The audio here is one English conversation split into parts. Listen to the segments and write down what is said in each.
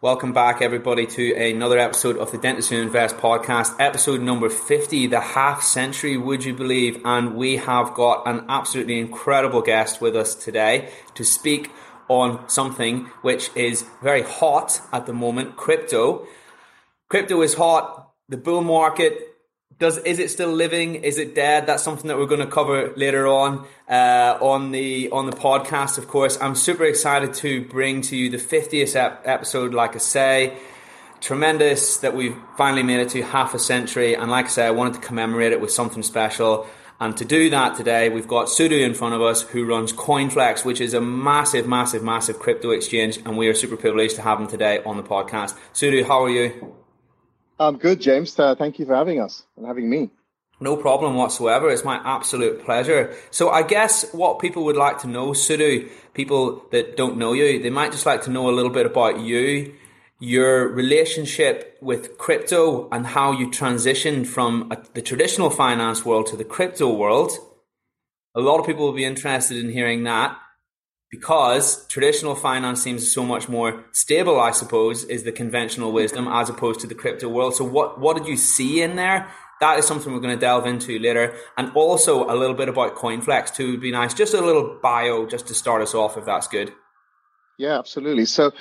Welcome back, everybody, to another episode of the Dentist Invest podcast, episode number 50, the half century, would you believe? And we have got an absolutely incredible guest with us today to speak on something which is very hot at the moment crypto. Crypto is hot, the bull market does is it still living? Is it dead? That's something that we're going to cover later on uh, on the on the podcast. Of course, I'm super excited to bring to you the 50th ep- episode. Like I say, tremendous that we've finally made it to half a century. And like I say, I wanted to commemorate it with something special. And to do that today, we've got Sudhu in front of us who runs CoinFlex, which is a massive, massive, massive crypto exchange. And we are super privileged to have him today on the podcast. Sudhu, how are you? I'm good, James. Uh, thank you for having us and having me. No problem whatsoever. It's my absolute pleasure. So I guess what people would like to know, Sudhu, people that don't know you, they might just like to know a little bit about you, your relationship with crypto and how you transitioned from a, the traditional finance world to the crypto world. A lot of people will be interested in hearing that because traditional finance seems so much more stable, I suppose, is the conventional wisdom mm-hmm. as opposed to the crypto world. So what, what did you see in there? That is something we're going to delve into later. And also a little bit about CoinFlex too would be nice. Just a little bio just to start us off, if that's good. Yeah, absolutely. So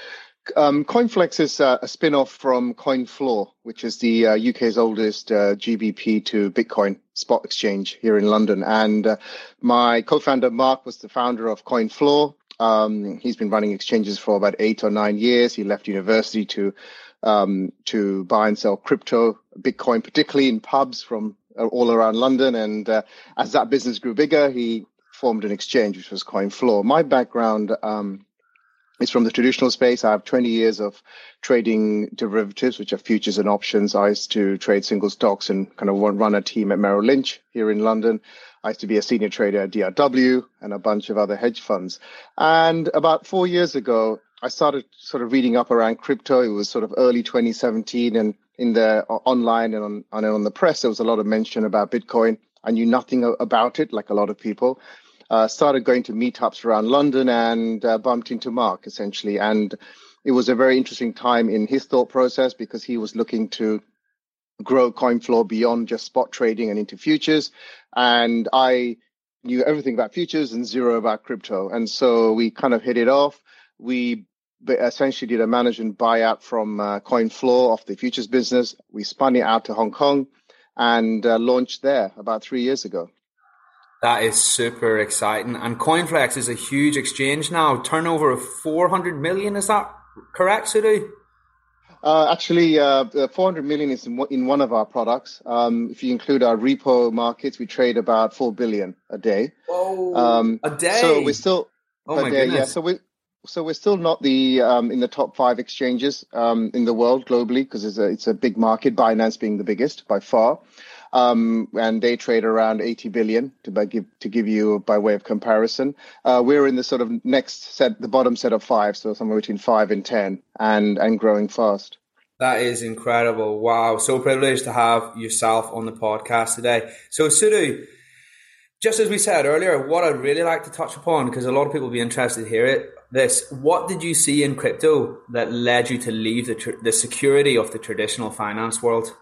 um, CoinFlex is uh, a spin-off from CoinFloor, which is the uh, UK's oldest uh, GBP to Bitcoin spot exchange here in London. And uh, my co-founder Mark was the founder of CoinFloor. Um, he's been running exchanges for about eight or nine years. He left university to um, to buy and sell crypto, Bitcoin, particularly in pubs from uh, all around London. And as that business grew bigger, he formed an exchange, which was CoinFloor. My background um, is from the traditional space. I have 20 years of trading derivatives, which are futures and options. I used to trade single stocks and kind of run a team at Merrill Lynch here in London. I used to be a senior trader at DRW and a bunch of other hedge funds. And about four years ago, I started sort of reading up around crypto. It was sort of early 2017 and in the online and on, and on the press, there was a lot of mention about Bitcoin. I knew nothing about it, like a lot of people. Uh, started going to meetups around London and uh, bumped into Mark essentially. And it was a very interesting time in his thought process because he was looking to grow CoinFloor beyond just spot trading and into futures. And I knew everything about futures and zero about crypto. And so we kind of hit it off. We essentially did a management buyout from uh, CoinFloor of the futures business. We spun it out to Hong Kong and uh, launched there about three years ago. That is super exciting. And CoinFlex is a huge exchange now. Turnover of 400 million, is that correct, Sudhu? Uh, actually, uh, 400 million is in, in one of our products. Um, if you include our repo markets, we trade about 4 billion a day. Oh, um, a day. So we're still, oh my day, goodness. yeah. So we, so we're still not the um, in the top five exchanges um, in the world globally because it's a it's a big market. Binance being the biggest by far, um, and they trade around 80 billion to give to give you by way of comparison. Uh, we're in the sort of next set, the bottom set of five, so somewhere between five and ten, and and growing fast. That is incredible! Wow, so privileged to have yourself on the podcast today. So Sudhu, just as we said earlier, what I'd really like to touch upon because a lot of people will be interested to hear it. This, what did you see in crypto that led you to leave the tr- the security of the traditional finance world?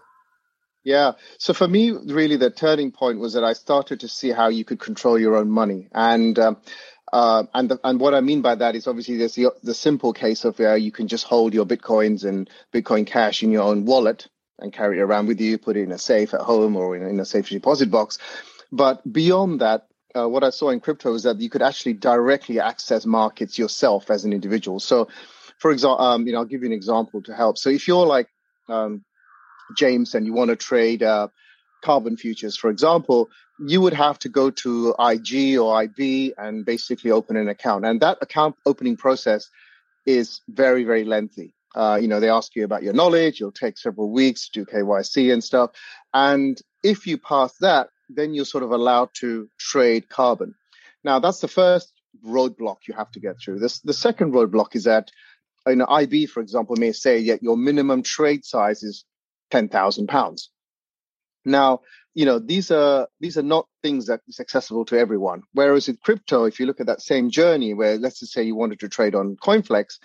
Yeah. So for me, really, the turning point was that I started to see how you could control your own money, and um, uh, and the, and what I mean by that is obviously there's the the simple case of where you can just hold your bitcoins and Bitcoin Cash in your own wallet and carry it around with you, put it in a safe at home or in, in a safe deposit box. But beyond that, uh, what I saw in crypto is that you could actually directly access markets yourself as an individual. So, for example, um, you know, I'll give you an example to help. So if you're like um, James, and you want to trade uh, carbon futures, for example, you would have to go to IG or IB and basically open an account. And that account opening process is very, very lengthy. Uh, you know, they ask you about your knowledge. It'll take several weeks to do KYC and stuff. And if you pass that, then you're sort of allowed to trade carbon. Now, that's the first roadblock you have to get through. This, the second roadblock is that an IB, for example, may say that your minimum trade size is ten thousand pounds. Now, you know, these are these are not things that is accessible to everyone. Whereas in crypto, if you look at that same journey, where let's just say you wanted to trade on CoinFlex,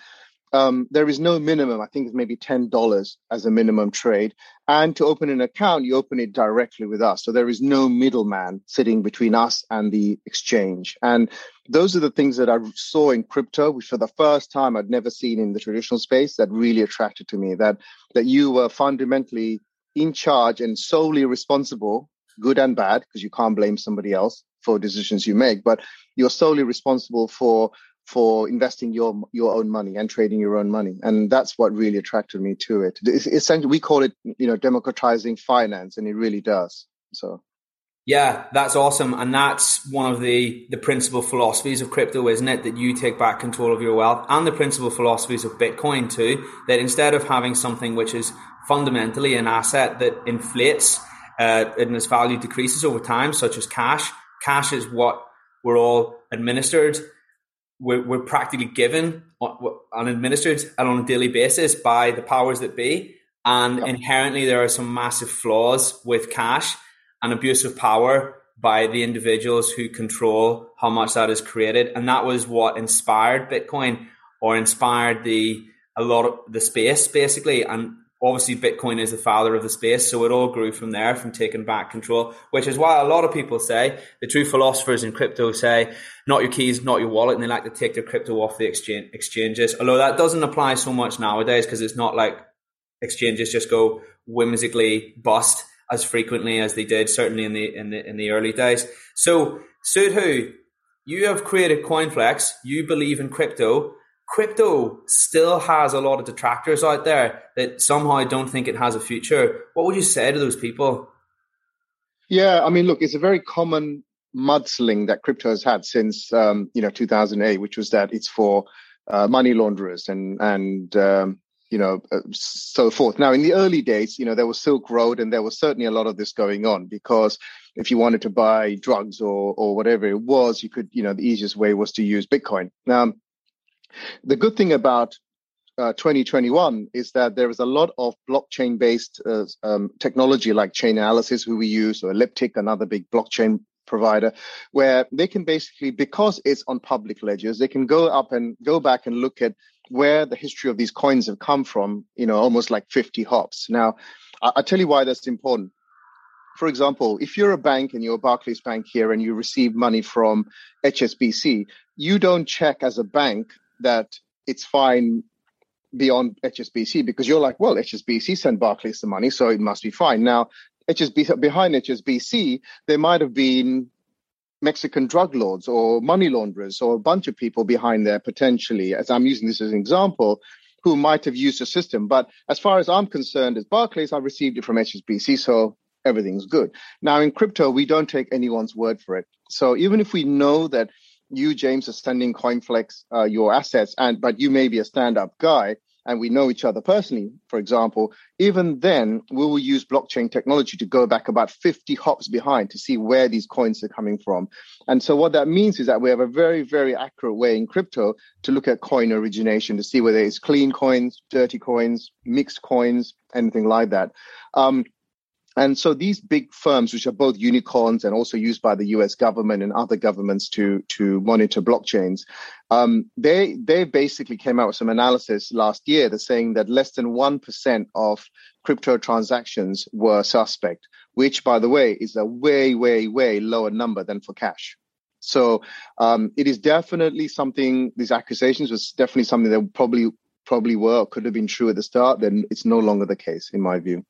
um, there is no minimum. I think it's maybe ten dollars as a minimum trade. And to open an account, you open it directly with us. So there is no middleman sitting between us and the exchange. And those are the things that I saw in crypto, which for the first time I'd never seen in the traditional space, that really attracted to me. That that you were fundamentally in charge and solely responsible, good and bad, because you can't blame somebody else for decisions you make, but you're solely responsible for for investing your your own money and trading your own money. And that's what really attracted me to it. It's essentially we call it you know democratizing finance and it really does. So. Yeah that's awesome. And that's one of the the principal philosophies of crypto isn't it? That you take back control of your wealth and the principal philosophies of bitcoin too that instead of having something which is fundamentally an asset that inflates uh, and its value decreases over time such as cash cash is what we're all administered we're, we're practically given and administered on a daily basis by the powers that be. And yep. inherently, there are some massive flaws with cash and abuse of power by the individuals who control how much that is created. And that was what inspired Bitcoin or inspired the a lot of the space basically. And obviously Bitcoin is the father of the space, so it all grew from there, from taking back control, which is why a lot of people say the true philosophers in crypto say not your keys, not your wallet, and they like to take their crypto off the exchange, exchanges. Although that doesn't apply so much nowadays because it's not like exchanges just go whimsically bust as frequently as they did, certainly in the in the in the early days. So, Sudhu, you have created CoinFlex. You believe in crypto crypto still has a lot of detractors out there that somehow don't think it has a future. What would you say to those people? Yeah, I mean, look, it's a very common mudsling that crypto has had since um, you know 2008, which was that it's for uh, money launderers and and um, you know uh, so forth. Now, in the early days, you know there was Silk Road, and there was certainly a lot of this going on because if you wanted to buy drugs or or whatever it was, you could you know the easiest way was to use Bitcoin. Now the good thing about uh, 2021 is that there is a lot of blockchain based uh, um, technology like Chainalysis, who we use, or Elliptic, another big blockchain provider, where they can basically, because it's on public ledgers, they can go up and go back and look at where the history of these coins have come from, you know, almost like 50 hops. Now, I- I'll tell you why that's important. For example, if you're a bank and you're a Barclays Bank here and you receive money from HSBC, you don't check as a bank that it's fine beyond HSBC because you're like, well, HSBC sent Barclays the money, so it must be fine. Now, HSBC behind HSBC, there might have been Mexican drug lords or money launderers or a bunch of people behind there potentially, as I'm using this as an example, who might have used the system. But as far as I'm concerned, as Barclays, I received it from HSBC, so everything's good. Now in crypto, we don't take anyone's word for it. So even if we know that you, James, are sending CoinFlex uh, your assets, and but you may be a stand-up guy, and we know each other personally, for example, even then we will use blockchain technology to go back about 50 hops behind to see where these coins are coming from. And so what that means is that we have a very, very accurate way in crypto to look at coin origination to see whether it's clean coins, dirty coins, mixed coins, anything like that. Um, and so these big firms, which are both unicorns and also used by the U.S. government and other governments to to monitor blockchains, um, they they basically came out with some analysis last year that's saying that less than one percent of crypto transactions were suspect, which, by the way, is a way way way lower number than for cash. So um, it is definitely something. These accusations was definitely something that probably probably were could have been true at the start. Then it's no longer the case, in my view.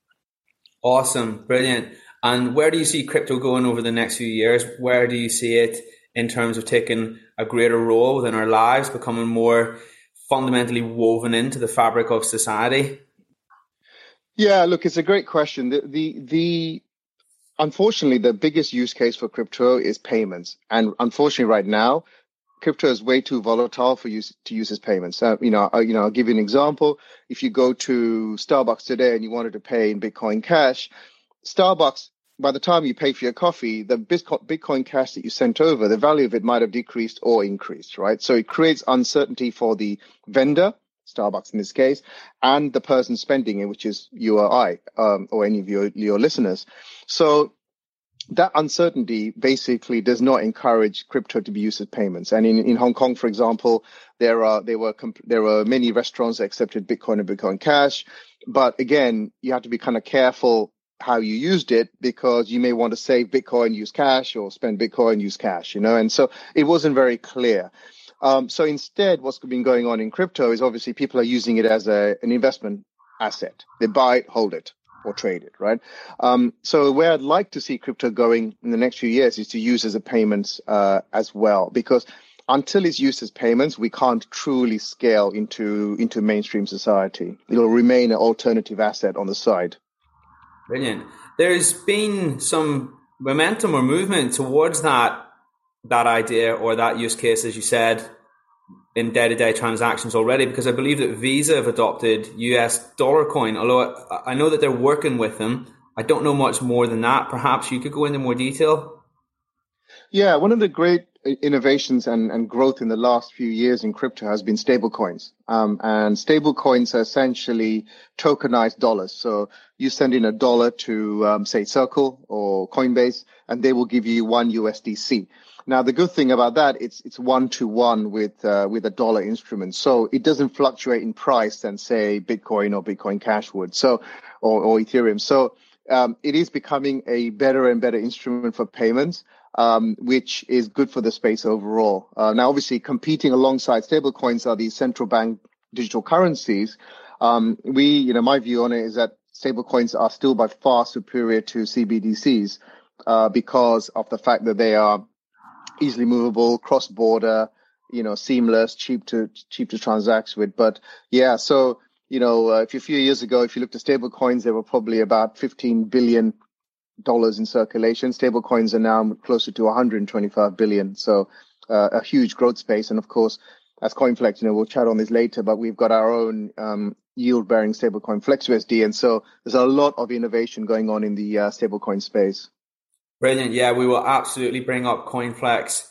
Awesome, brilliant. And where do you see crypto going over the next few years? Where do you see it in terms of taking a greater role within our lives, becoming more fundamentally woven into the fabric of society? Yeah, look, it's a great question. The the the unfortunately the biggest use case for crypto is payments, and unfortunately, right now, crypto is way too volatile for you to use as payments. Uh, you know, uh, you know, I'll give you an example. If you go to Starbucks today and you wanted to pay in Bitcoin Cash, Starbucks by the time you pay for your coffee, the Bitcoin Cash that you sent over, the value of it might have decreased or increased, right? So it creates uncertainty for the vendor, Starbucks in this case, and the person spending it, which is you or I, um, or any of your, your listeners. So that uncertainty basically does not encourage crypto to be used as payments. And in, in Hong Kong, for example, there are there were there were many restaurants that accepted Bitcoin and Bitcoin Cash, but again, you have to be kind of careful how you used it because you may want to save Bitcoin, use cash, or spend Bitcoin, use cash, you know. And so it wasn't very clear. Um, so instead, what's been going on in crypto is obviously people are using it as a, an investment asset. They buy it, hold it, or trade it, right? Um, so where I'd like to see crypto going in the next few years is to use as a payments uh, as well, because until it's used as payments, we can't truly scale into into mainstream society. It'll remain an alternative asset on the side. Brilliant. There's been some momentum or movement towards that that idea or that use case, as you said, in day to day transactions already, because I believe that Visa have adopted US dollar coin. Although I know that they're working with them, I don't know much more than that. Perhaps you could go into more detail. Yeah, one of the great innovations and, and growth in the last few years in crypto has been stablecoins. Um, and stablecoins are essentially tokenized dollars. So you send in a dollar to, um, say, Circle or Coinbase, and they will give you one USDC. Now, the good thing about that, it's it's one to one with uh, with a dollar instrument, so it doesn't fluctuate in price than say Bitcoin or Bitcoin Cash would. So, or, or Ethereum. So um, it is becoming a better and better instrument for payments um, which is good for the space overall. Uh, now, obviously, competing alongside stablecoins are these central bank digital currencies. Um, we, you know, my view on it is that stablecoins are still by far superior to CBDCs uh, because of the fact that they are easily movable, cross-border, you know, seamless, cheap to cheap to transact with. But yeah, so you know, uh, if a few years ago, if you looked at stable coins, there were probably about 15 billion dollars in circulation. Stable coins are now closer to 125 billion. So uh, a huge growth space. And of course, as CoinFlex, you know, we'll chat on this later, but we've got our own um, yield-bearing stablecoin FlexUSD, and so there's a lot of innovation going on in the uh, stablecoin space. Brilliant. Yeah, we will absolutely bring up CoinFlex.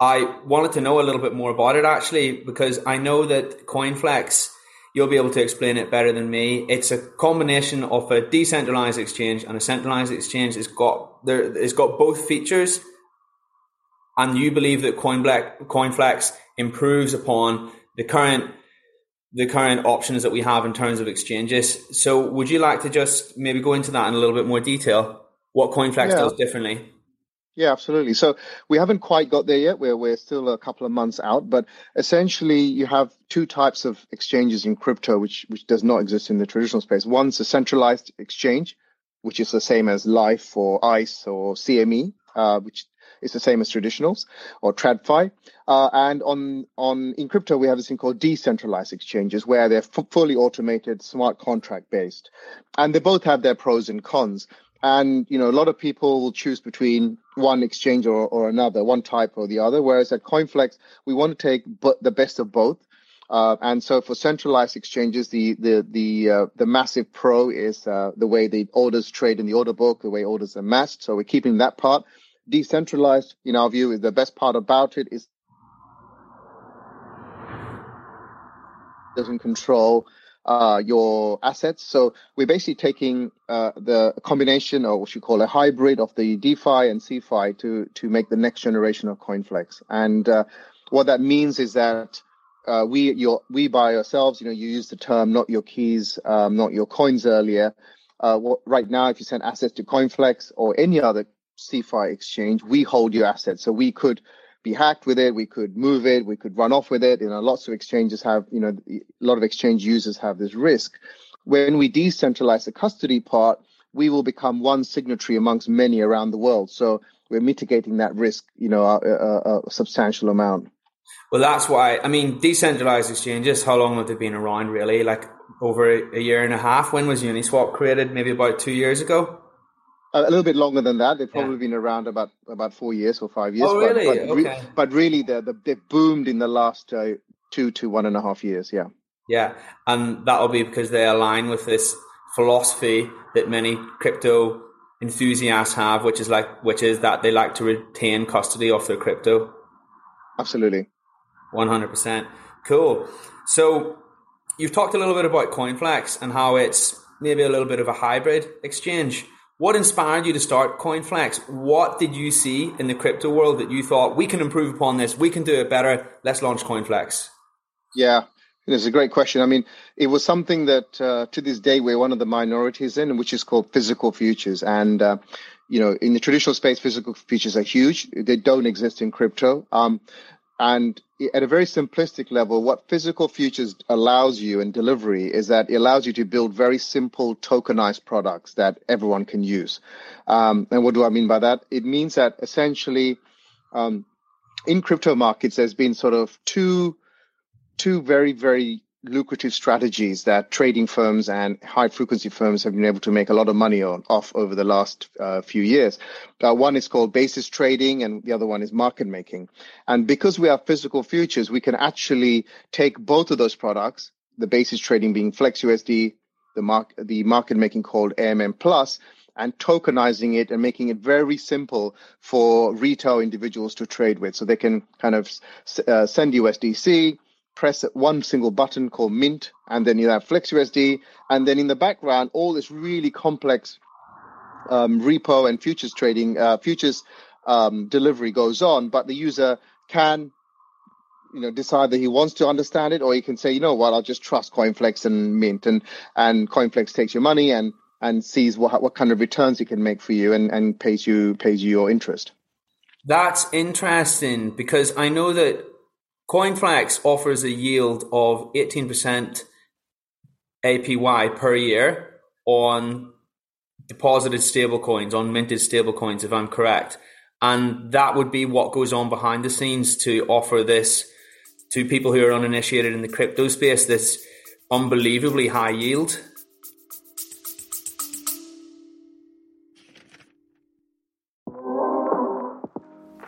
I wanted to know a little bit more about it actually because I know that CoinFlex You'll be able to explain it better than me. It's a combination of a decentralized exchange and a centralized exchange. It's got there. It's got both features, and you believe that CoinFlex improves upon the current the current options that we have in terms of exchanges. So, would you like to just maybe go into that in a little bit more detail? What CoinFlex yeah. does differently? Yeah, absolutely. So we haven't quite got there yet. We're we're still a couple of months out, but essentially you have two types of exchanges in crypto, which which does not exist in the traditional space. One's a centralized exchange, which is the same as LIFFE or ICE or CME, uh, which is the same as traditionals or TradFi. Uh, and on on in crypto we have this thing called decentralized exchanges, where they're f- fully automated, smart contract based, and they both have their pros and cons. And you know, a lot of people will choose between one exchange or, or another, one type or the other. Whereas at CoinFlex, we want to take but the best of both. Uh, and so for centralized exchanges, the the the uh, the massive pro is uh, the way the orders trade in the order book, the way orders are masked. So we're keeping that part. Decentralized, in our view, is the best part about it is doesn't control uh, your assets. So we're basically taking uh, the combination, or what you call a hybrid of the DeFi and CeFi to to make the next generation of CoinFlex. And uh, what that means is that uh, we your we by ourselves, you know, you use the term not your keys, um, not your coins earlier. Uh, what, right now, if you send assets to CoinFlex or any other CeFi exchange, we hold your assets. So we could be hacked with it. We could move it. We could run off with it. You know, lots of exchanges have, you know, a lot of exchange users have this risk. When we decentralize the custody part, we will become one signatory amongst many around the world. So we're mitigating that risk, you know, a, a, a substantial amount. Well, that's why, I mean, decentralized exchanges, how long have they been around really? Like over a year and a half. When was Uniswap created? Maybe about two years ago. A little bit longer than that. They've probably yeah. been around about about four years or five years. Oh, really? But, but, okay. but really, they they've boomed in the last uh, two to one and a half years. Yeah. Yeah, and that'll be because they align with this philosophy that many crypto enthusiasts have, which is like which is that they like to retain custody of their crypto. Absolutely. One hundred percent. Cool. So you've talked a little bit about CoinFlex and how it's maybe a little bit of a hybrid exchange. What inspired you to start CoinFlex? What did you see in the crypto world that you thought we can improve upon this? We can do it better. Let's launch CoinFlex. Yeah, it's a great question. I mean, it was something that uh, to this day we're one of the minorities in, which is called physical futures. And uh, you know, in the traditional space, physical futures are huge. They don't exist in crypto. Um, and at a very simplistic level, what physical futures allows you in delivery is that it allows you to build very simple tokenized products that everyone can use. Um, and what do I mean by that? It means that essentially, um, in crypto markets, there's been sort of two, two very, very lucrative strategies that trading firms and high frequency firms have been able to make a lot of money on, off over the last uh, few years. Uh, one is called basis trading and the other one is market making. And because we have physical futures, we can actually take both of those products, the basis trading being FlexUSD, the, mark, the market making called AMM Plus, and tokenizing it and making it very simple for retail individuals to trade with. So they can kind of uh, send USDC, press one single button called Mint, and then you have FlexUSD, and then in the background, all this really complex um, repo and futures trading, uh, futures um, delivery goes on, but the user can you know decide that he wants to understand it or he can say you know what? I'll just trust coinflex and mint and and coinflex takes your money and and sees what what kind of returns it can make for you and and pays you pays you your interest. That's interesting because i know that CoinFlex offers a yield of 18% APY per year on deposited stablecoins, on minted stablecoins, if I'm correct. And that would be what goes on behind the scenes to offer this to people who are uninitiated in the crypto space, this unbelievably high yield.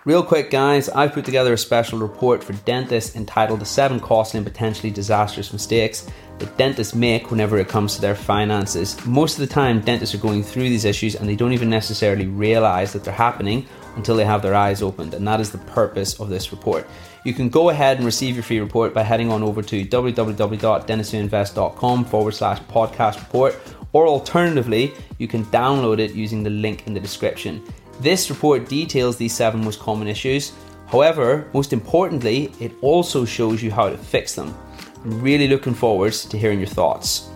Real quick, guys, I've put together a special report for dentists entitled The Seven Costly and Potentially Disastrous Mistakes that dentists make whenever it comes to their finances. Most of the time, dentists are going through these issues and they don't even necessarily realize that they're happening until they have their eyes opened, and that is the purpose of this report. You can go ahead and receive your free report by heading on over to www.dentistwhoinvest.com forward slash podcast report, or alternatively, you can download it using the link in the description. This report details these seven most common issues. However, most importantly, it also shows you how to fix them. I'm really looking forward to hearing your thoughts.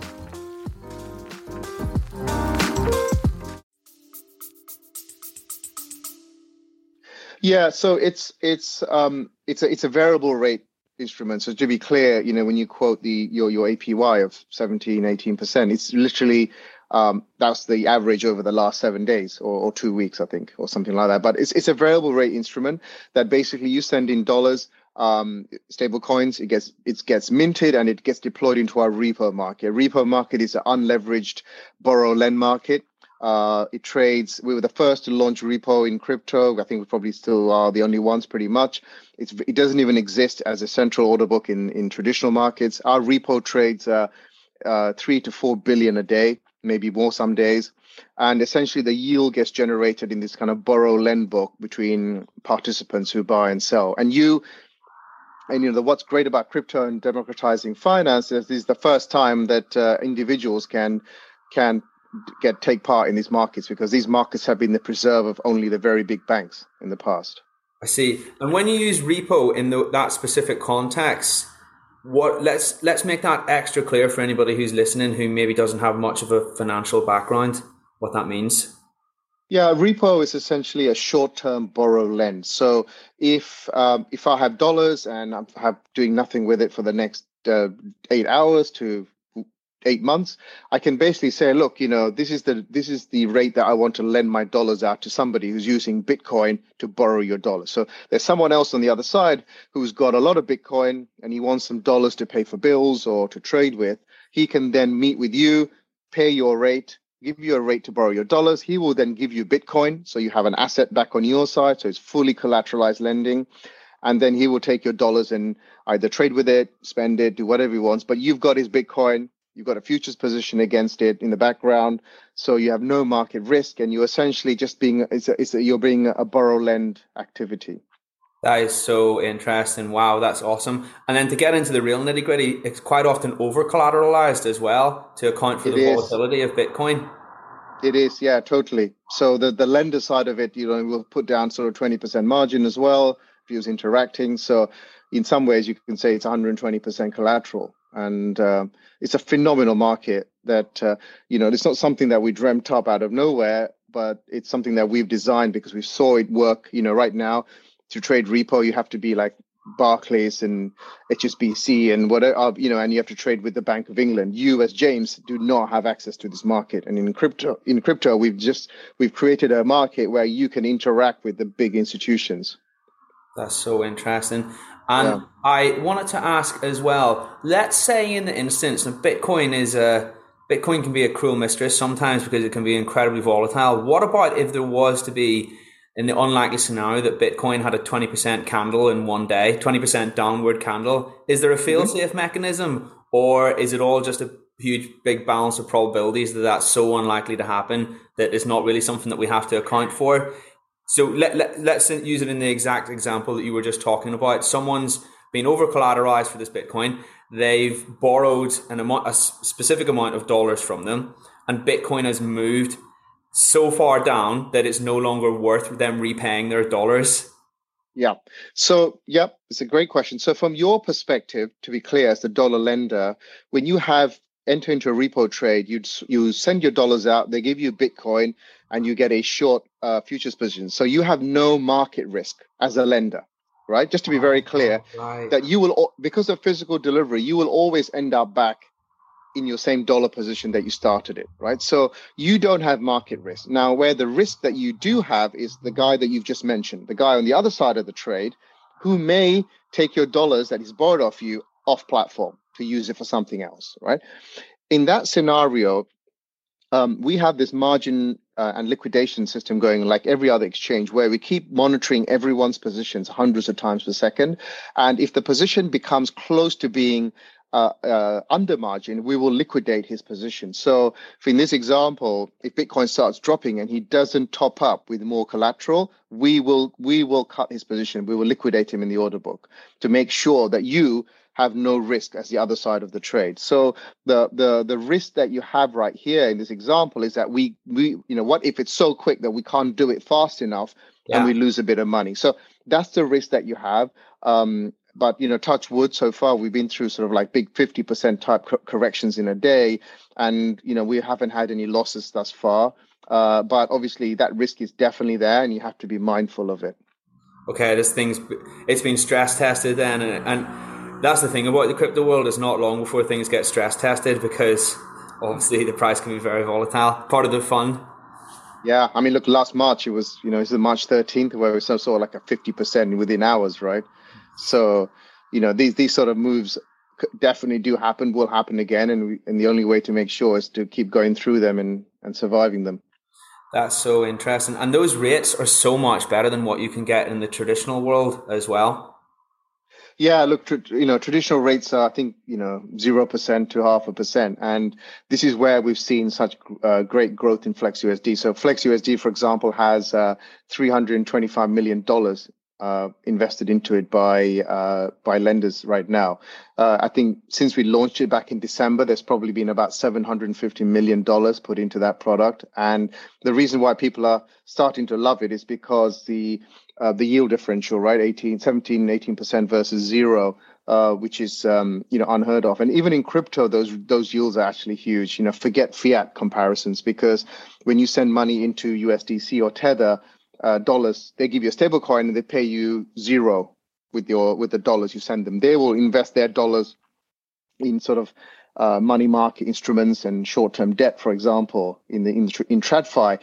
Yeah, so it's it's um, it's a it's a variable rate instrument. So to be clear, you know, when you quote the your your APY of 17, 18 percent, it's literally um, that's the average over the last seven days or, or, two weeks, I think, or something like that. But it's it's a variable rate instrument that basically you send in dollars, um, stable coins. It gets it gets minted and it gets deployed into our repo market. Repo market is an unleveraged borrow lend market. Uh, it trades. We were the first to launch repo in crypto. I think we probably still are the only ones, pretty much. It's, it doesn't even exist as a central order book in in traditional markets. Our repo trades uh, uh, three to four billion a day maybe more some days. And essentially, the yield gets generated in this kind of borrow lend book between participants who buy and sell. And you, and you know, the, what's great about crypto and democratizing finance is this is the first time that uh, individuals can can get take part in these markets because these markets have been the preserve of only the very big banks in the past. I see. And when you use repo in the, that specific context, what let's let's make that extra clear for anybody who's listening who maybe doesn't have much of a financial background what that means. Yeah repo is essentially a short-term borrow lend so if um, if i have dollars and i'm have doing nothing with it for the next uh, eight hours to eight months, I can basically say, look, you know, this is the this is the rate that I want to lend my dollars out to somebody who's using Bitcoin to borrow your dollars. So there's someone else on the other side who's got a lot of Bitcoin and he wants some dollars to pay for bills or to trade with. he can then meet with you, pay your rate, give you a rate to borrow your dollars. He will then give you Bitcoin. So you have an asset back on your side. So it's fully collateralized lending. And then he will take your dollars and either trade with it, spend it, do whatever he wants. But you've got his Bitcoin. You've got a futures position against it in the background. So you have no market risk. And you're essentially just being, it's a, it's a, you're being a borrow lend activity. That is so interesting. Wow, that's awesome. And then to get into the real nitty gritty, it's quite often over collateralized as well to account for it the is. volatility of Bitcoin. It is, yeah, totally. So the, the lender side of it, you know, will put down sort of 20% margin as well if he was interacting. So in some ways, you can say it's 120% collateral. And uh, it's a phenomenal market that, uh, you know, it's not something that we dreamt up out of nowhere, but it's something that we've designed because we saw it work, you know, right now to trade repo, you have to be like Barclays and HSBC and whatever, uh, you know, and you have to trade with the Bank of England. You, as James, do not have access to this market. And in crypto, in crypto, we've just we've created a market where you can interact with the big institutions. That's so interesting. And yeah. I wanted to ask as well. Let's say in the instance of Bitcoin is a Bitcoin can be a cruel mistress sometimes because it can be incredibly volatile. What about if there was to be in the unlikely scenario that Bitcoin had a 20% candle in one day, 20% downward candle, is there a mm-hmm. fail safe mm-hmm. mechanism or is it all just a huge big balance of probabilities that that's so unlikely to happen that it's not really something that we have to account for? So let, let, let's use it in the exact example that you were just talking about. Someone's been over collateralized for this Bitcoin. They've borrowed an amount, a specific amount of dollars from them and Bitcoin has moved so far down that it's no longer worth them repaying their dollars? Yeah. So, yep, it's a great question. So, from your perspective, to be clear, as the dollar lender, when you have enter into a repo trade, you you send your dollars out, they give you Bitcoin, and you get a short uh, futures position. So you have no market risk as a lender, right? Just to be very clear, right. that you will because of physical delivery, you will always end up back in your same dollar position that you started it, right? So you don't have market risk. Now, where the risk that you do have is the guy that you've just mentioned, the guy on the other side of the trade who may take your dollars that he's borrowed off you off platform to use it for something else, right? In that scenario, um, we have this margin uh, and liquidation system going like every other exchange where we keep monitoring everyone's positions hundreds of times per second. And if the position becomes close to being uh, uh, under margin, we will liquidate his position. So, in this example, if Bitcoin starts dropping and he doesn't top up with more collateral, we will we will cut his position. We will liquidate him in the order book to make sure that you have no risk as the other side of the trade. So the the the risk that you have right here in this example is that we we you know what if it's so quick that we can't do it fast enough yeah. and we lose a bit of money. So that's the risk that you have. Um, but you know touch wood so far we've been through sort of like big 50% type co- corrections in a day and you know we haven't had any losses thus far uh, but obviously that risk is definitely there and you have to be mindful of it okay this thing's it's been stress tested then and, and that's the thing about the crypto world it's not long before things get stress tested because obviously the price can be very volatile part of the fun yeah, I mean, look, last March it was, you know, it's March 13th where it was some sort of like a 50% within hours, right? So, you know, these these sort of moves definitely do happen, will happen again, and we, and the only way to make sure is to keep going through them and and surviving them. That's so interesting, and those rates are so much better than what you can get in the traditional world as well. Yeah, look, tr- you know, traditional rates are, I think, you know, zero percent to half a percent, and this is where we've seen such uh, great growth in Flex USD. So Flex USD, for example, has uh, three hundred and twenty-five million dollars uh, invested into it by uh, by lenders right now. Uh, I think since we launched it back in December, there's probably been about 750 million dollars put into that product. And the reason why people are starting to love it is because the uh, the yield differential, right, 18, 17, 18 percent versus zero. Uh, which is um, you know unheard of, and even in crypto, those those yields are actually huge. You know, forget fiat comparisons because when you send money into USDC or Tether, uh, dollars, they give you a stable coin and they pay you zero with your with the dollars you send them. They will invest their dollars in sort of uh, money market instruments and short-term debt, for example, in the in, in TradFi.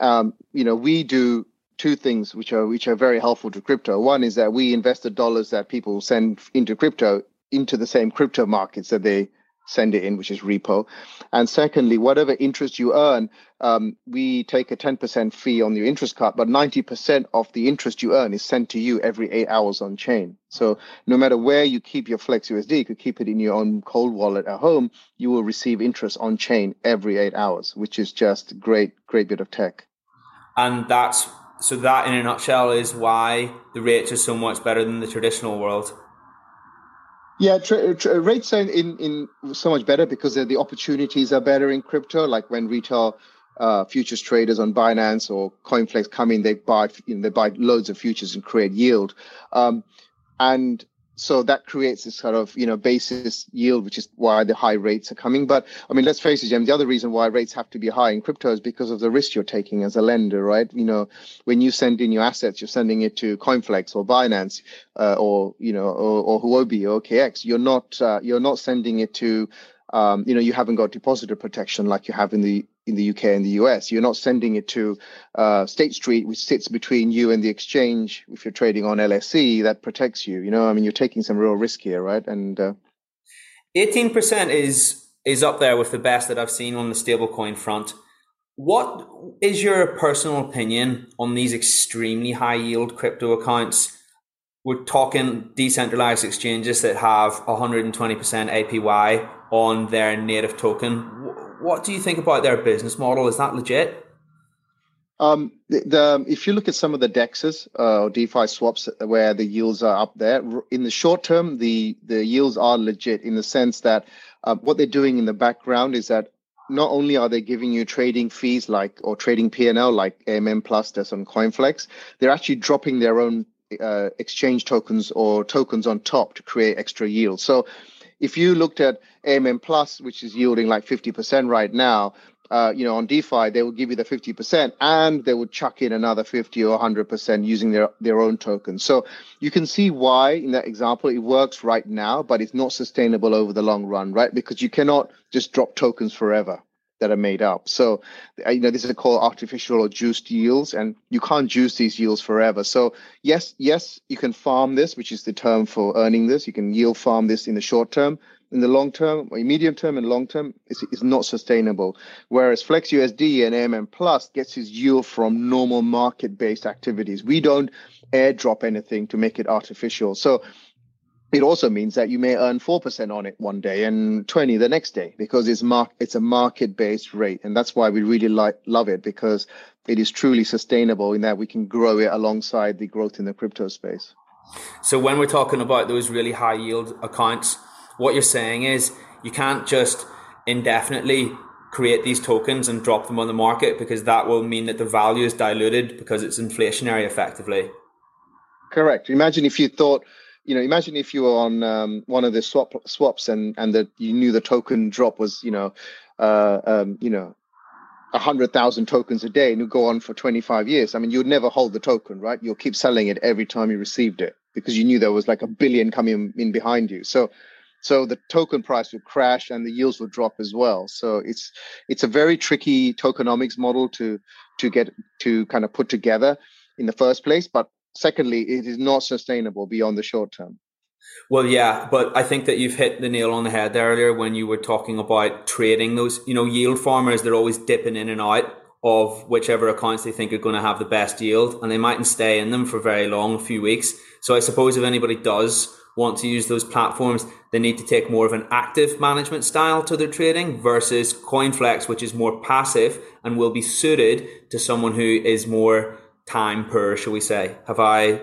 Um, you know, we do two things which are which are very helpful to crypto. One is that we invest the dollars that people send into crypto into the same crypto markets that they send it in, which is repo. And secondly, whatever interest you earn, um, we take a 10% fee on your interest card, but 90% of the interest you earn is sent to you every eight hours on chain. So no matter where you keep your Flex USD, you could keep it in your own cold wallet at home, you will receive interest on chain every eight hours, which is just great, great bit of tech. And that's so that in a nutshell is why the rates are so much better than the traditional world. Yeah, tra- tra- rates are in, in so much better because the opportunities are better in crypto. Like when retail uh, futures traders on Binance or CoinFlex come in, they buy you know, they buy loads of futures and create yield. Um, and so that creates this sort of you know basis yield, which is why the high rates are coming. But I mean, let's face it, Jim. The other reason why rates have to be high in crypto is because of the risk you're taking as a lender, right? You know, when you send in your assets, you're sending it to CoinFlex or Binance uh, or you know or, or Huobi or OKX. You're not uh, you're not sending it to um, you know you haven't got depositor protection like you have in the in the UK and the US. You're not sending it to uh, State Street, which sits between you and the exchange. If you're trading on LSE, that protects you. You know, I mean, you're taking some real risk here, right? And uh, eighteen uh, percent is is up there with the best that I've seen on the stablecoin front. What is your personal opinion on these extremely high yield crypto accounts? We're talking decentralized exchanges that have 120% APY on their native token what do you think about their business model? Is that legit? Um, the, the, if you look at some of the dexes uh, or DeFi swaps where the yields are up there, in the short term, the the yields are legit in the sense that uh, what they're doing in the background is that not only are they giving you trading fees like or trading PNL like AMM Plus does on CoinFlex, they're actually dropping their own uh, exchange tokens or tokens on top to create extra yield. So if you looked at AMM Plus, which is yielding like 50% right now, uh, you know, on DeFi, they will give you the 50% and they would chuck in another 50 or 100% using their, their own tokens. So you can see why in that example it works right now, but it's not sustainable over the long run, right? Because you cannot just drop tokens forever that are made up. So, uh, you know, this is called artificial or juiced yields, and you can't juice these yields forever. So, yes, yes, you can farm this, which is the term for earning this. You can yield farm this in the short term. In the long term, or medium term and long term, it's, it's not sustainable. Whereas Flex USD and AMM Plus gets its yield from normal market based activities. We don't airdrop anything to make it artificial. So, it also means that you may earn 4% on it one day and 20 the next day because it's mark it's a market based rate. And that's why we really like love it because it is truly sustainable in that we can grow it alongside the growth in the crypto space. So when we're talking about those really high yield accounts what you're saying is you can't just indefinitely create these tokens and drop them on the market because that will mean that the value is diluted because it's inflationary effectively. Correct. Imagine if you thought you know, imagine if you were on um, one of the swap swaps and and that you knew the token drop was, you know, uh, um, you know, a hundred thousand tokens a day, and you go on for twenty five years. I mean, you'd never hold the token, right? You'll keep selling it every time you received it because you knew there was like a billion coming in behind you. So, so the token price would crash and the yields would drop as well. So it's it's a very tricky tokenomics model to to get to kind of put together in the first place. But secondly, it is not sustainable beyond the short term. Well, yeah, but I think that you've hit the nail on the head earlier when you were talking about trading those. You know, yield farmers, they're always dipping in and out of whichever accounts they think are going to have the best yield, and they mightn't stay in them for very long, a few weeks. So I suppose if anybody does want to use those platforms, they need to take more of an active management style to their trading versus CoinFlex, which is more passive and will be suited to someone who is more time per, shall we say? Have I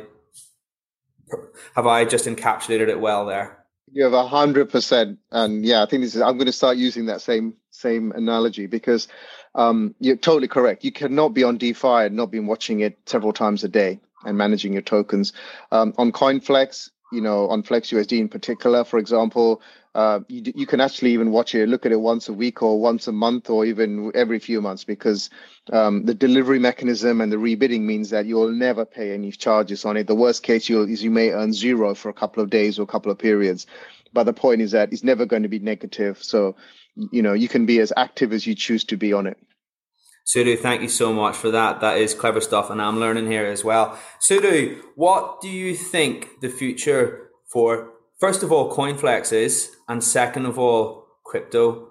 have I just encapsulated it well there? You have a hundred percent, and yeah, I think this is. I'm going to start using that same same analogy because um, you're totally correct. You cannot be on DeFi and not be watching it several times a day and managing your tokens. Um, on CoinFlex, you know, on Flex USD in particular, for example, uh, you, you can actually even watch it, look at it once a week or once a month or even every few months because um, the delivery mechanism and the rebidding means that you'll never pay any charges on it. The worst case you'll, is you may earn zero for a couple of days or a couple of periods. But the point is that it's never going to be negative. So, you know, you can be as active as you choose to be on it. Sudhu, thank you so much for that. That is clever stuff, and I'm learning here as well. Sudhu, what do you think the future for, first of all, CoinFlex is, and second of all, crypto?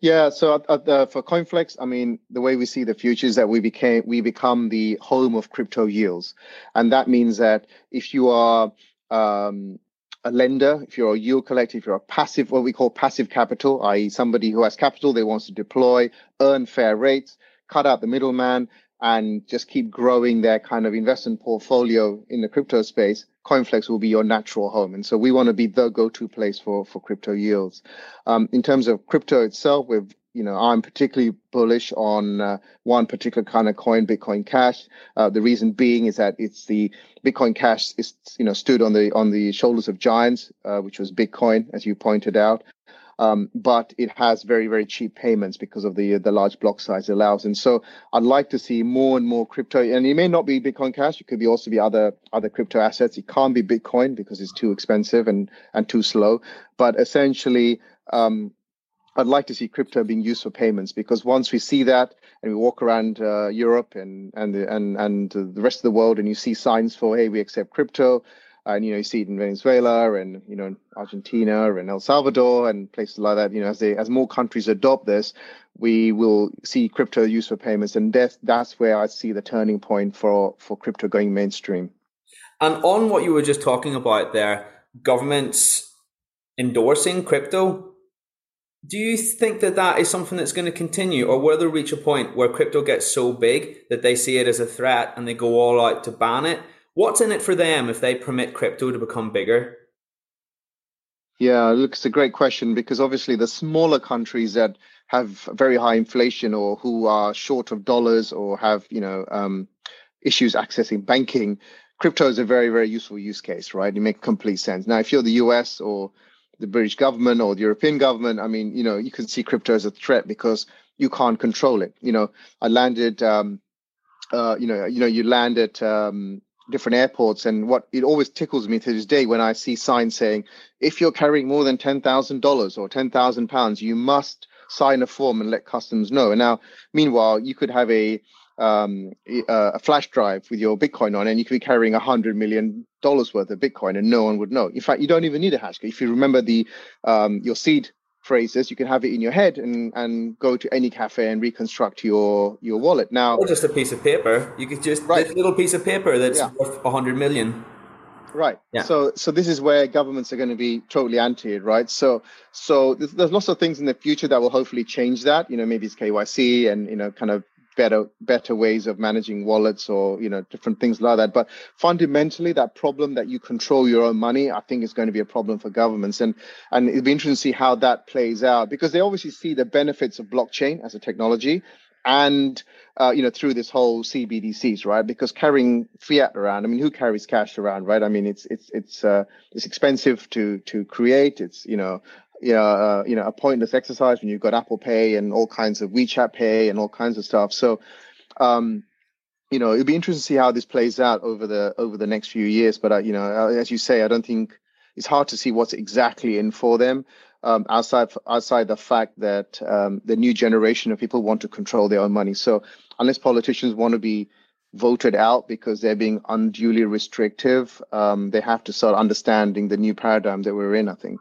Yeah, so at, at for CoinFlex, I mean, the way we see the future is that we became we become the home of crypto yields, and that means that if you are um, a lender, if you're a yield collector, if you're a passive, what we call passive capital, i.e., somebody who has capital they wants to deploy, earn fair rates, cut out the middleman, and just keep growing their kind of investment portfolio in the crypto space, CoinFlex will be your natural home. And so we want to be the go-to place for for crypto yields. Um, in terms of crypto itself, we've you know, I'm particularly bullish on uh, one particular kind of coin, Bitcoin Cash. Uh, the reason being is that it's the Bitcoin Cash is, you know, stood on the on the shoulders of giants, uh, which was Bitcoin, as you pointed out. Um, but it has very very cheap payments because of the the large block size it allows. And so I'd like to see more and more crypto. And it may not be Bitcoin Cash; it could be also be other other crypto assets. It can't be Bitcoin because it's too expensive and and too slow. But essentially. Um, I'd like to see crypto being used for payments because once we see that and we walk around uh, Europe and and the, and and the rest of the world and you see signs for hey we accept crypto and you know you see it in Venezuela and you know Argentina and El Salvador and places like that you know as they as more countries adopt this we will see crypto used for payments and that's that's where I see the turning point for for crypto going mainstream. And on what you were just talking about there, governments endorsing crypto do you think that that is something that's going to continue, or will they reach a point where crypto gets so big that they see it as a threat and they go all out to ban it? What's in it for them if they permit crypto to become bigger? Yeah, look, it's a great question because obviously the smaller countries that have very high inflation or who are short of dollars or have you know um, issues accessing banking, crypto is a very very useful use case, right? It makes complete sense. Now, if you're the U.S. or the British government or the European government, I mean, you know, you can see crypto as a threat because you can't control it. You know, I landed, um, uh, you know, you know, you land at um, different airports, and what it always tickles me to this day when I see signs saying, if you're carrying more than ten thousand dollars or ten thousand pounds, you must sign a form and let customs know. And now, meanwhile, you could have a um, a flash drive with your Bitcoin on, and you could be carrying a hundred million dollars worth of Bitcoin, and no one would know. In fact, you don't even need a hash key. If you remember the um, your seed phrases, you can have it in your head and and go to any cafe and reconstruct your your wallet. Now, or just a piece of paper. You could just right. this little piece of paper that's yeah. worth a hundred million. Right. Yeah. So so this is where governments are going to be totally anti it, right? So so there's, there's lots of things in the future that will hopefully change that. You know, maybe it's KYC and you know, kind of better better ways of managing wallets or you know different things like that but fundamentally that problem that you control your own money i think is going to be a problem for governments and and it'd be interesting to see how that plays out because they obviously see the benefits of blockchain as a technology and uh, you know through this whole CBDCs, right? Because carrying fiat around, I mean, who carries cash around, right? I mean, it's it's it's uh, it's expensive to to create. It's you know you know, uh, you know, a pointless exercise when you've got Apple Pay and all kinds of WeChat Pay and all kinds of stuff. So, um, you know, it'll be interesting to see how this plays out over the over the next few years. But uh, you know, uh, as you say, I don't think it's hard to see what's exactly in for them. Um, outside outside the fact that um, the new generation of people want to control their own money. So unless politicians want to be voted out because they're being unduly restrictive, um, they have to start understanding the new paradigm that we're in. I think.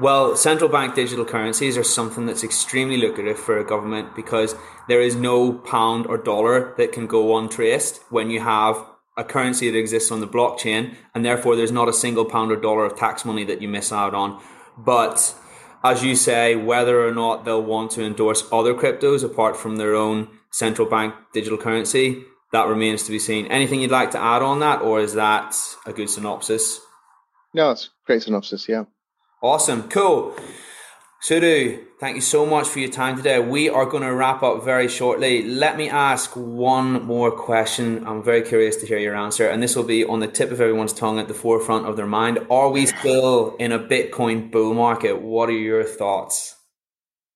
Well, central bank digital currencies are something that's extremely lucrative for a government because there is no pound or dollar that can go untraced when you have a currency that exists on the blockchain, and therefore there's not a single pound or dollar of tax money that you miss out on. But as you say, whether or not they'll want to endorse other cryptos apart from their own central bank digital currency, that remains to be seen. Anything you'd like to add on that, or is that a good synopsis? No, it's great synopsis, yeah. Awesome. Cool. Sudhu, thank you so much for your time today. We are going to wrap up very shortly. Let me ask one more question. I'm very curious to hear your answer, and this will be on the tip of everyone's tongue at the forefront of their mind. Are we still in a Bitcoin bull market? What are your thoughts?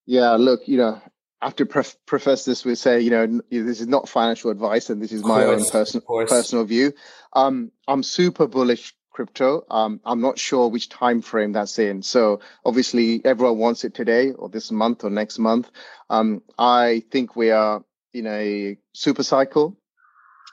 Yeah, look, you know, after pref- preface this we say, you know, this is not financial advice, and this is my course, own personal personal view. Um, I'm super bullish crypto. Um, I'm not sure which time frame that's in. So obviously, everyone wants it today, or this month, or next month. Um, I think we are in a super cycle,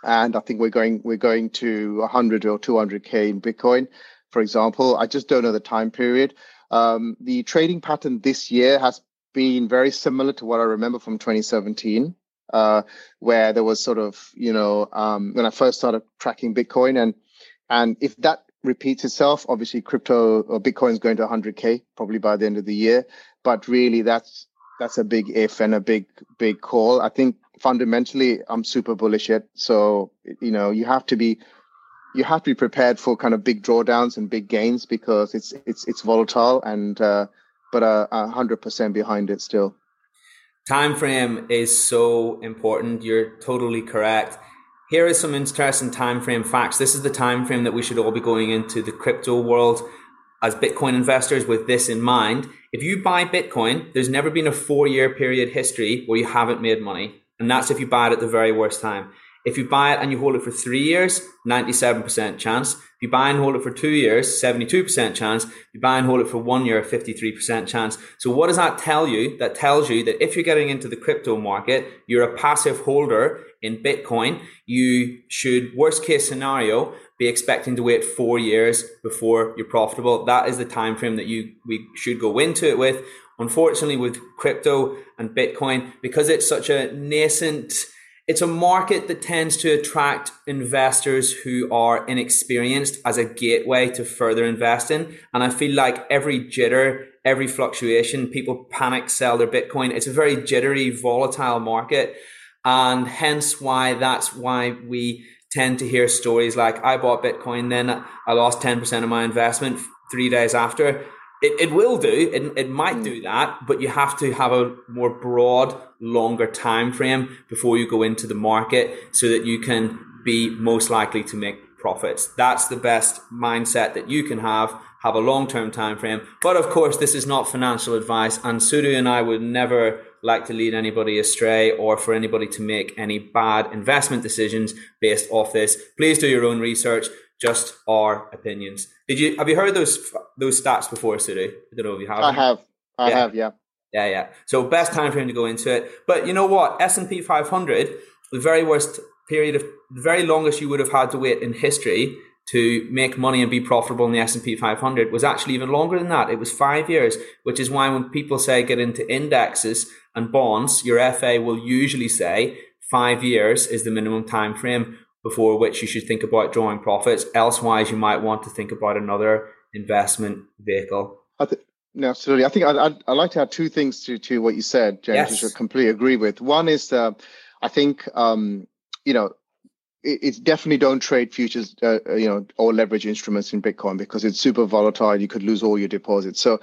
and I think we're going we're going to 100 or 200k in Bitcoin, for example. I just don't know the time period. Um, the trading pattern this year has been very similar to what I remember from 2017, uh, where there was sort of, you know, um, when I first started tracking Bitcoin, and and if that repeats itself, obviously crypto or Bitcoin is going to 100k probably by the end of the year. But really, that's that's a big if and a big big call. I think fundamentally, I'm super bullish yet. So you know, you have to be you have to be prepared for kind of big drawdowns and big gains because it's it's it's volatile and uh, but a hundred percent behind it still. Time frame is so important. You're totally correct. Here is some interesting time frame facts. This is the time frame that we should all be going into the crypto world as Bitcoin investors with this in mind. If you buy Bitcoin, there's never been a four year period history where you haven't made money. And that's if you buy it at the very worst time. If you buy it and you hold it for three years, 97% chance. If you buy and hold it for two years, 72% chance. If you buy and hold it for one year, 53% chance. So what does that tell you? That tells you that if you're getting into the crypto market, you're a passive holder in Bitcoin. You should, worst case scenario, be expecting to wait four years before you're profitable. That is the time frame that you we should go into it with. Unfortunately, with crypto and Bitcoin, because it's such a nascent it's a market that tends to attract investors who are inexperienced as a gateway to further investing. And I feel like every jitter, every fluctuation, people panic sell their Bitcoin. It's a very jittery, volatile market. And hence why that's why we tend to hear stories like I bought Bitcoin, then I lost 10% of my investment three days after. It, it will do. It, it might mm. do that, but you have to have a more broad, longer time frame before you go into the market so that you can be most likely to make profits. That's the best mindset that you can have. Have a long term time frame. But of course, this is not financial advice, and Sudhu and I would never like to lead anybody astray or for anybody to make any bad investment decisions based off this. Please do your own research just our opinions. Did you have you heard those those stats before, Sudhu? I don't know if you have. I have. I yeah. have. Yeah. Yeah, yeah. So best time frame to go into it. But you know what? S and P 500, the very worst period of the very longest you would have had to wait in history to make money and be profitable in the S&P 500 was actually even longer than that. It was five years, which is why when people say get into indexes and bonds, your FA will usually say five years is the minimum time frame before which you should think about drawing profits. Elsewise, you might want to think about another investment vehicle. I th- no, absolutely. I think I'd, I'd, I'd, like to add two things to, to what you said, James, yes. which I completely agree with. One is, uh, I think, um, you know, it, it's definitely don't trade futures, uh, uh, you know, or leverage instruments in Bitcoin because it's super volatile. You could lose all your deposits. So,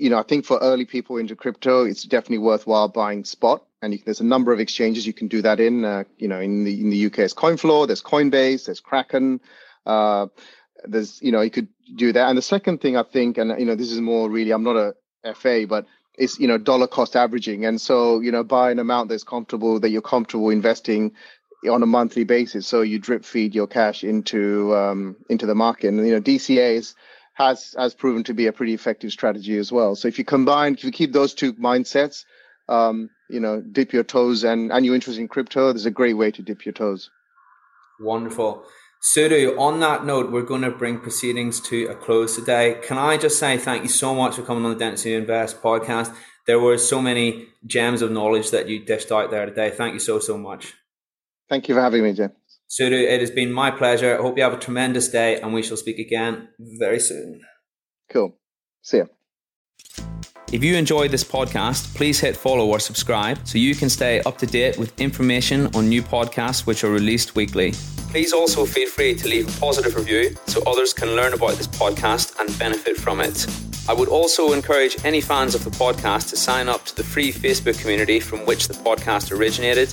you know, I think for early people into crypto, it's definitely worthwhile buying spot and you, there's a number of exchanges you can do that in. Uh, you know, in the in the UK, it's CoinFloor, there's Coinbase, there's Kraken. Uh, there's you know you could do that. And the second thing I think, and you know, this is more really, I'm not a FA, but it's you know dollar cost averaging, and so you know buy an amount that's comfortable that you're comfortable investing on a monthly basis. So you drip feed your cash into um, into the market, and you know DCA's has has proven to be a pretty effective strategy as well. So if you combine, if you keep those two mindsets, um, you know, dip your toes and, and you're interested in crypto, there's a great way to dip your toes. Wonderful. Sudhu, on that note, we're going to bring proceedings to a close today. Can I just say thank you so much for coming on the Dentists Invest podcast? There were so many gems of knowledge that you dished out there today. Thank you so, so much. Thank you for having me, Jim. Sudhu, it has been my pleasure. I hope you have a tremendous day and we shall speak again very soon. Cool. See ya. If you enjoyed this podcast, please hit follow or subscribe so you can stay up to date with information on new podcasts which are released weekly. Please also feel free to leave a positive review so others can learn about this podcast and benefit from it. I would also encourage any fans of the podcast to sign up to the free Facebook community from which the podcast originated